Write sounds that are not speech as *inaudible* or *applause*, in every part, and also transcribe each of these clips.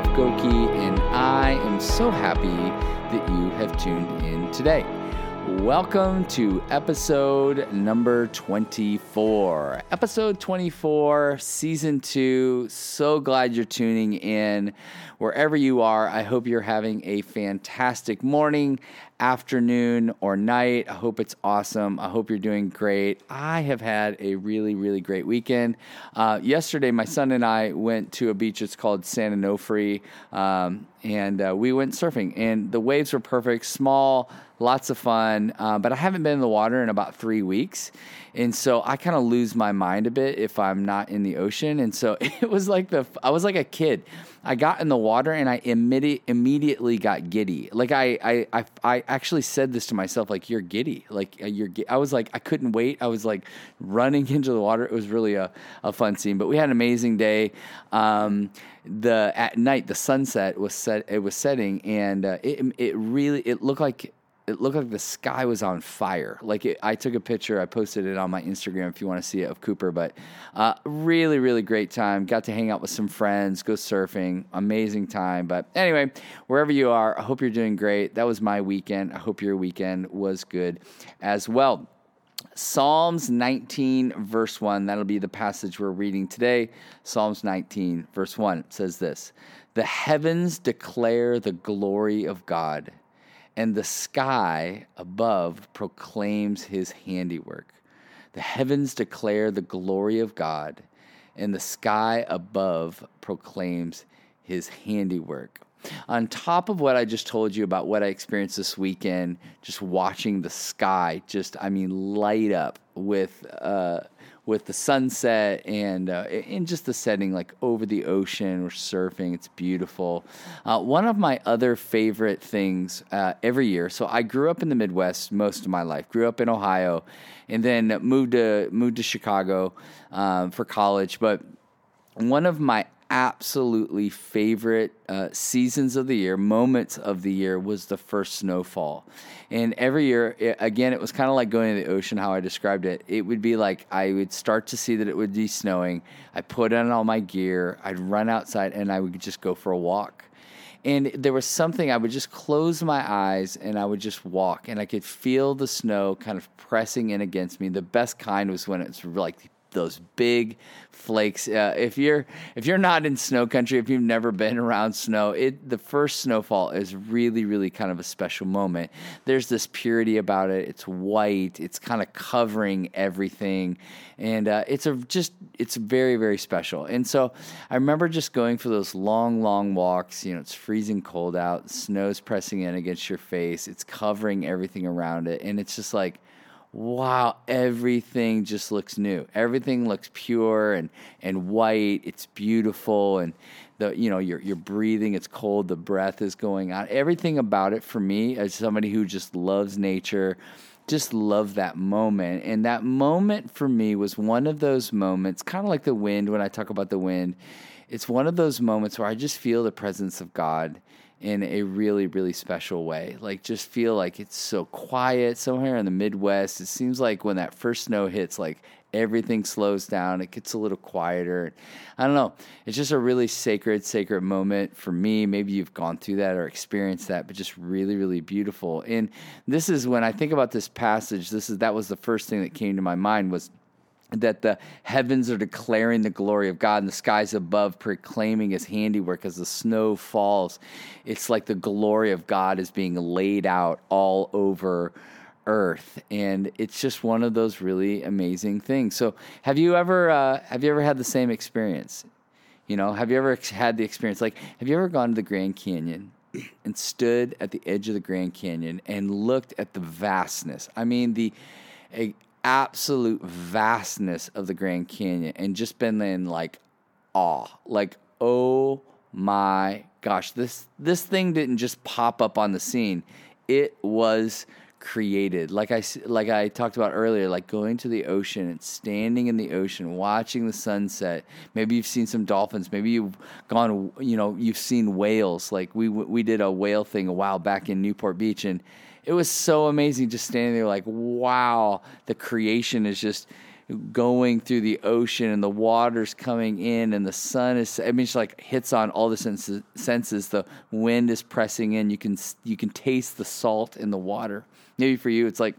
Jeff Goki, and I am so happy that you have tuned in today. Welcome to episode number 24. Episode 24, season two. So glad you're tuning in. Wherever you are, I hope you're having a fantastic morning, afternoon, or night. I hope it's awesome. I hope you're doing great. I have had a really, really great weekend. Uh, yesterday, my son and I went to a beach. It's called San Onofre, um, and uh, we went surfing, and the waves were perfect, small lots of fun. Uh, but I haven't been in the water in about three weeks. And so I kind of lose my mind a bit if I'm not in the ocean. And so *laughs* it was like the, I was like a kid. I got in the water and I immedi- immediately got giddy. Like I, I, I, I, actually said this to myself, like, you're giddy. Like uh, you're, I was like, I couldn't wait. I was like running *laughs* into the water. It was really a, a fun scene, but we had an amazing day. Um, the, at night, the sunset was set, it was setting and uh, it, it really, it looked like it looked like the sky was on fire. Like it, I took a picture, I posted it on my Instagram if you want to see it of Cooper. But uh, really, really great time. Got to hang out with some friends, go surfing, amazing time. But anyway, wherever you are, I hope you're doing great. That was my weekend. I hope your weekend was good as well. Psalms 19, verse 1. That'll be the passage we're reading today. Psalms 19, verse 1 says this The heavens declare the glory of God and the sky above proclaims his handiwork. The heavens declare the glory of God, and the sky above proclaims his handiwork. On top of what I just told you about what I experienced this weekend, just watching the sky just, I mean, light up with uh, with the sunset and uh, in just the setting like over the ocean we're surfing it's beautiful. Uh, one of my other favorite things uh, every year so i grew up in the midwest most of my life grew up in ohio and then moved to moved to chicago um, for college but one of my absolutely favorite uh, seasons of the year, moments of the year, was the first snowfall. And every year, it, again, it was kind of like going to the ocean, how I described it. It would be like I would start to see that it would be snowing. I put on all my gear, I'd run outside, and I would just go for a walk. And there was something, I would just close my eyes and I would just walk, and I could feel the snow kind of pressing in against me. The best kind was when it's like those big flakes. Uh, if you're if you're not in snow country, if you've never been around snow, it the first snowfall is really really kind of a special moment. There's this purity about it. It's white. It's kind of covering everything, and uh, it's a just it's very very special. And so I remember just going for those long long walks. You know, it's freezing cold out. Snow's pressing in against your face. It's covering everything around it, and it's just like wow, everything just looks new. Everything looks pure and, and white. It's beautiful. And the, you know, you're, you're breathing, it's cold, the breath is going on. Everything about it for me, as somebody who just loves nature, just love that moment. And that moment for me was one of those moments, kind of like the wind when I talk about the wind. It's one of those moments where I just feel the presence of God in a really, really special way. Like, just feel like it's so quiet somewhere in the Midwest. It seems like when that first snow hits, like everything slows down, it gets a little quieter. I don't know. It's just a really sacred, sacred moment for me. Maybe you've gone through that or experienced that, but just really, really beautiful. And this is when I think about this passage, this is that was the first thing that came to my mind was that the heavens are declaring the glory of God and the skies above proclaiming his handiwork as the snow falls. It's like the glory of God is being laid out all over earth and it's just one of those really amazing things. So have you ever uh, have you ever had the same experience? You know, have you ever had the experience like have you ever gone to the Grand Canyon and stood at the edge of the Grand Canyon and looked at the vastness? I mean the absolute vastness of the Grand Canyon and just been in like awe. Like, oh my gosh, this this thing didn't just pop up on the scene. It was created. Like I like I talked about earlier, like going to the ocean and standing in the ocean, watching the sunset. Maybe you've seen some dolphins. Maybe you've gone, you know, you've seen whales. Like we we did a whale thing a while back in Newport Beach and it was so amazing just standing there like wow the creation is just going through the ocean and the water's coming in and the sun is I mean it's like hits on all the senses, senses. The wind is pressing in. You can you can taste the salt in the water. Maybe for you it's like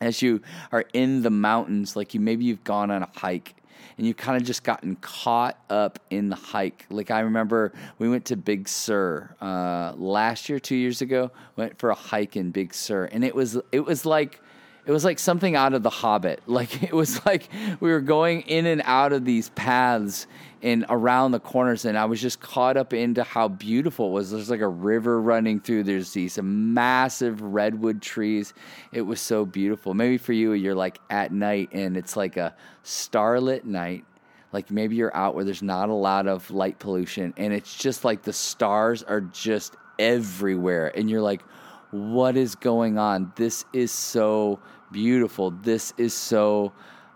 as you are in the mountains like you maybe you've gone on a hike and you kind of just gotten caught up in the hike. Like I remember we went to Big Sur uh, last year, two years ago. Went for a hike in Big Sur, and it was it was like it was like something out of the hobbit *laughs* like it was like we were going in and out of these paths and around the corners and i was just caught up into how beautiful it was there's like a river running through there's these massive redwood trees it was so beautiful maybe for you you're like at night and it's like a starlit night like maybe you're out where there's not a lot of light pollution and it's just like the stars are just everywhere and you're like what is going on? This is so beautiful. This is so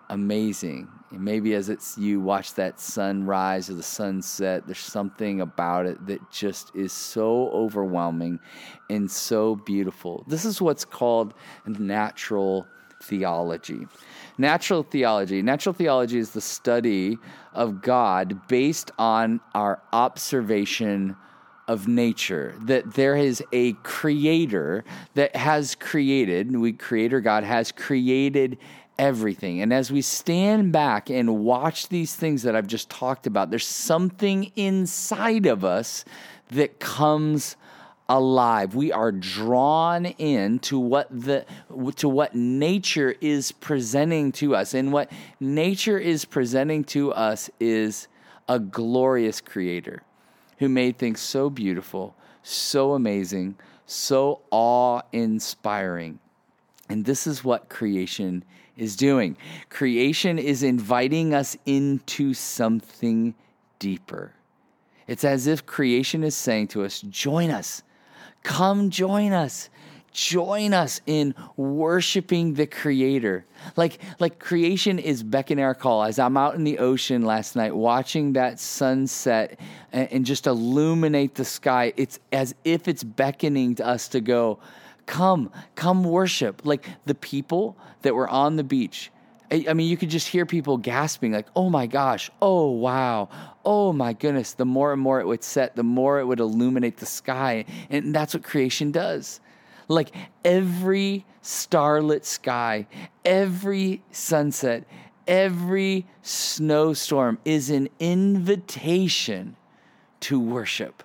amazing. And maybe as it's you watch that sunrise or the sunset, there's something about it that just is so overwhelming and so beautiful. This is what's called natural theology. Natural theology. Natural theology is the study of God based on our observation of nature, that there is a creator that has created, we creator God has created everything. And as we stand back and watch these things that I've just talked about, there's something inside of us that comes alive. We are drawn in to what the to what nature is presenting to us. And what nature is presenting to us is a glorious creator who made things so beautiful, so amazing, so awe inspiring. And this is what creation is doing. Creation is inviting us into something deeper. It's as if creation is saying to us, Join us, come join us join us in worshiping the creator like like creation is beckoning our call as i'm out in the ocean last night watching that sunset and, and just illuminate the sky it's as if it's beckoning to us to go come come worship like the people that were on the beach I mean, you could just hear people gasping, like, oh my gosh, oh wow, oh my goodness. The more and more it would set, the more it would illuminate the sky. And that's what creation does. Like every starlit sky, every sunset, every snowstorm is an invitation to worship.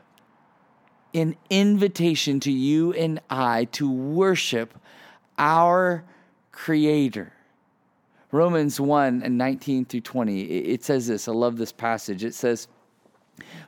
An invitation to you and I to worship our Creator. Romans 1 and 19 through 20, it says this. I love this passage. It says,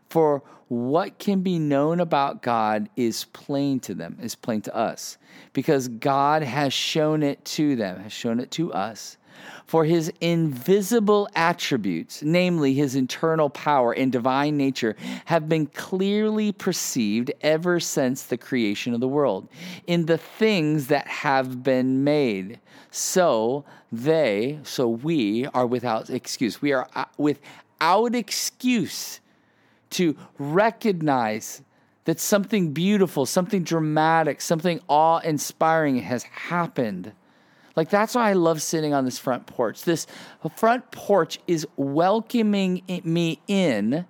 For what can be known about God is plain to them, is plain to us, because God has shown it to them, has shown it to us. For his invisible attributes, namely his internal power and divine nature, have been clearly perceived ever since the creation of the world in the things that have been made. So they, so we are without excuse. We are uh, without excuse to recognize that something beautiful, something dramatic, something awe inspiring has happened. Like, that's why I love sitting on this front porch. This front porch is welcoming me in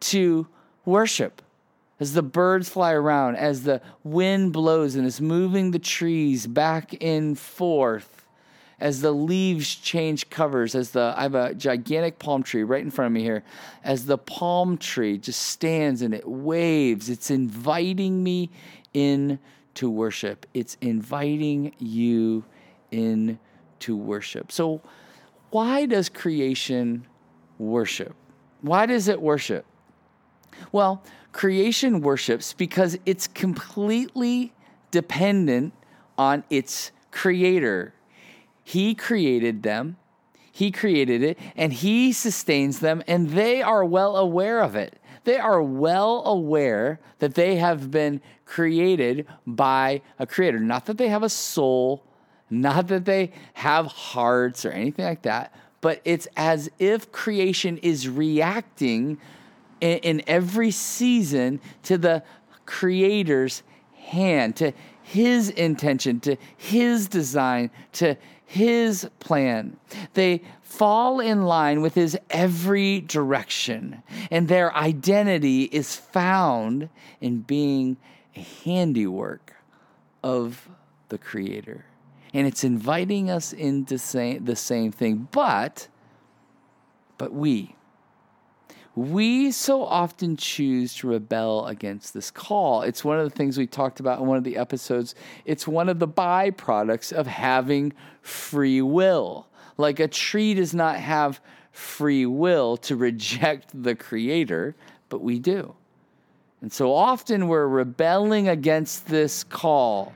to worship. As the birds fly around, as the wind blows and is moving the trees back and forth, as the leaves change covers, as the I have a gigantic palm tree right in front of me here, as the palm tree just stands and it waves, it's inviting me in to worship. It's inviting you in to worship. So why does creation worship? Why does it worship? Well, creation worships because it's completely dependent on its creator he created them, He created it, and He sustains them, and they are well aware of it. They are well aware that they have been created by a creator. Not that they have a soul, not that they have hearts or anything like that, but it's as if creation is reacting in, in every season to the creator's hand, to His intention, to His design, to His plan. They fall in line with His every direction, and their identity is found in being a handiwork of the Creator. And it's inviting us into say, the same thing, but but we we so often choose to rebel against this call. It's one of the things we talked about in one of the episodes. It's one of the byproducts of having free will. Like a tree does not have free will to reject the creator, but we do. And so often we're rebelling against this call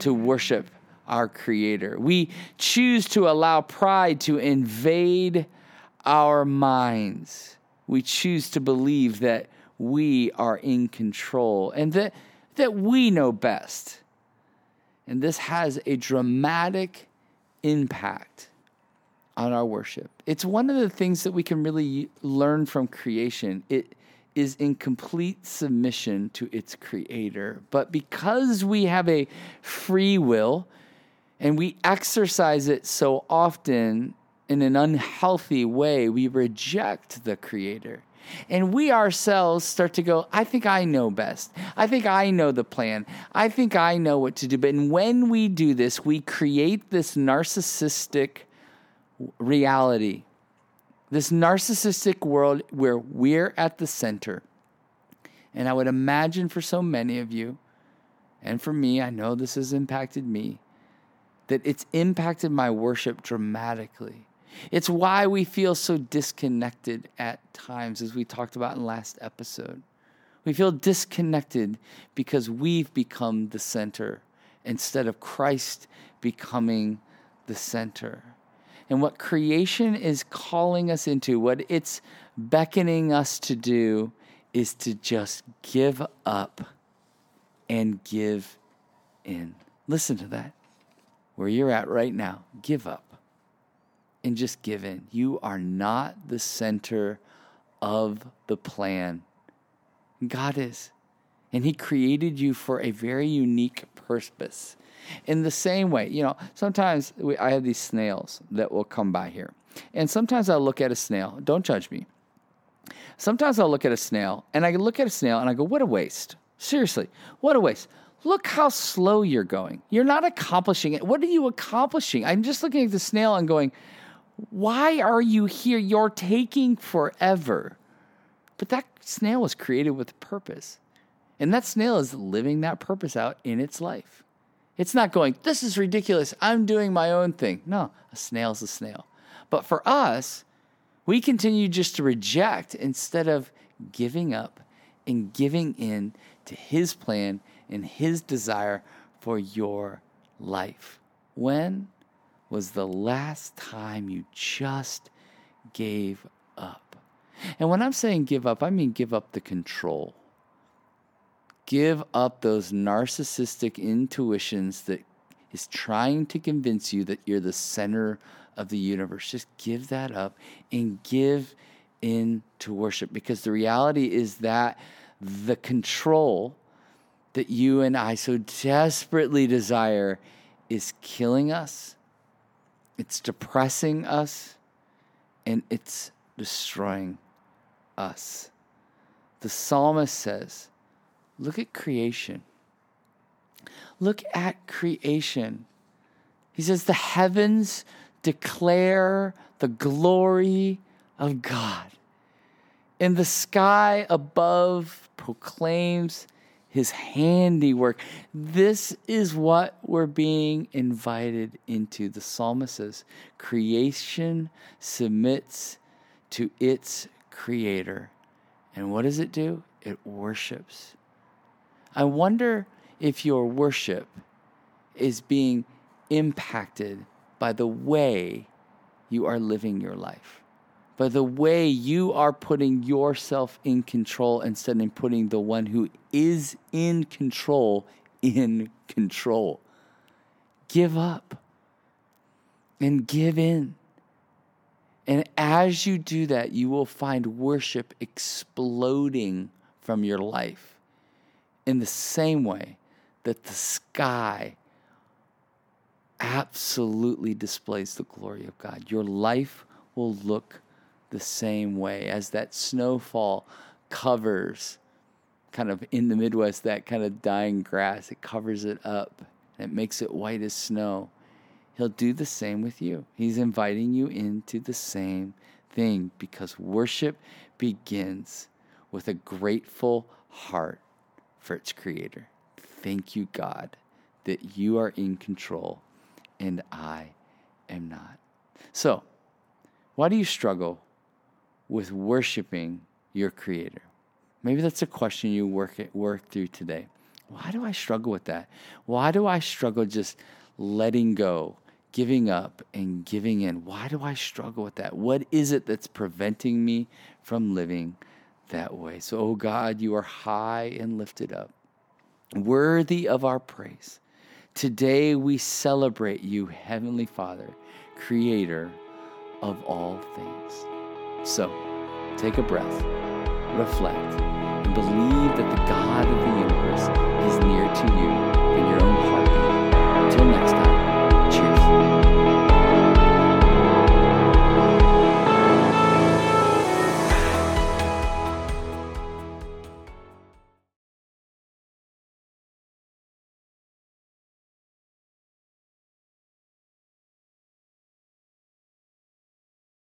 to worship our creator. We choose to allow pride to invade our minds we choose to believe that we are in control and that, that we know best. And this has a dramatic impact on our worship. It's one of the things that we can really learn from creation. It is in complete submission to its creator. But because we have a free will and we exercise it so often, in an unhealthy way, we reject the Creator. And we ourselves start to go, I think I know best. I think I know the plan. I think I know what to do. But when we do this, we create this narcissistic reality, this narcissistic world where we're at the center. And I would imagine for so many of you, and for me, I know this has impacted me, that it's impacted my worship dramatically. It's why we feel so disconnected at times, as we talked about in last episode. We feel disconnected because we've become the center instead of Christ becoming the center. And what creation is calling us into, what it's beckoning us to do, is to just give up and give in. Listen to that. Where you're at right now, give up and just give in. You are not the center of the plan. God is. And He created you for a very unique purpose. In the same way, you know, sometimes we, I have these snails that will come by here. And sometimes I'll look at a snail. Don't judge me. Sometimes I'll look at a snail and I look at a snail and I go, what a waste. Seriously, what a waste. Look how slow you're going. You're not accomplishing it. What are you accomplishing? I'm just looking at the snail and going, why are you here? You're taking forever. But that snail was created with purpose. And that snail is living that purpose out in its life. It's not going, this is ridiculous. I'm doing my own thing. No, a snail's a snail. But for us, we continue just to reject instead of giving up and giving in to His plan and His desire for your life. When? was the last time you just gave up. And when I'm saying give up, I mean give up the control. Give up those narcissistic intuitions that is trying to convince you that you're the center of the universe. Just give that up and give in to worship because the reality is that the control that you and I so desperately desire is killing us it's depressing us and it's destroying us. The psalmist says, Look at creation. Look at creation. He says, The heavens declare the glory of God, and the sky above proclaims his handiwork. This is what we're being invited into. The psalmist says, creation submits to its creator. And what does it do? It worships. I wonder if your worship is being impacted by the way you are living your life but the way you are putting yourself in control instead of putting the one who is in control in control. Give up and give in. And as you do that, you will find worship exploding from your life in the same way that the sky absolutely displays the glory of God. Your life will look the same way as that snowfall covers kind of in the Midwest that kind of dying grass. It covers it up and it makes it white as snow. He'll do the same with you. He's inviting you into the same thing because worship begins with a grateful heart for its creator. Thank you, God, that you are in control and I am not. So, why do you struggle with worshiping your creator? Maybe that's a question you work work through today. Why do I struggle with that? Why do I struggle just letting go, giving up, and giving in? Why do I struggle with that? What is it that's preventing me from living that way? So, oh God, you are high and lifted up, worthy of our praise. Today we celebrate you, Heavenly Father, creator of all things. So, take a breath, reflect, and believe that the God of the universe is near to you in your own heartbeat. Until next time.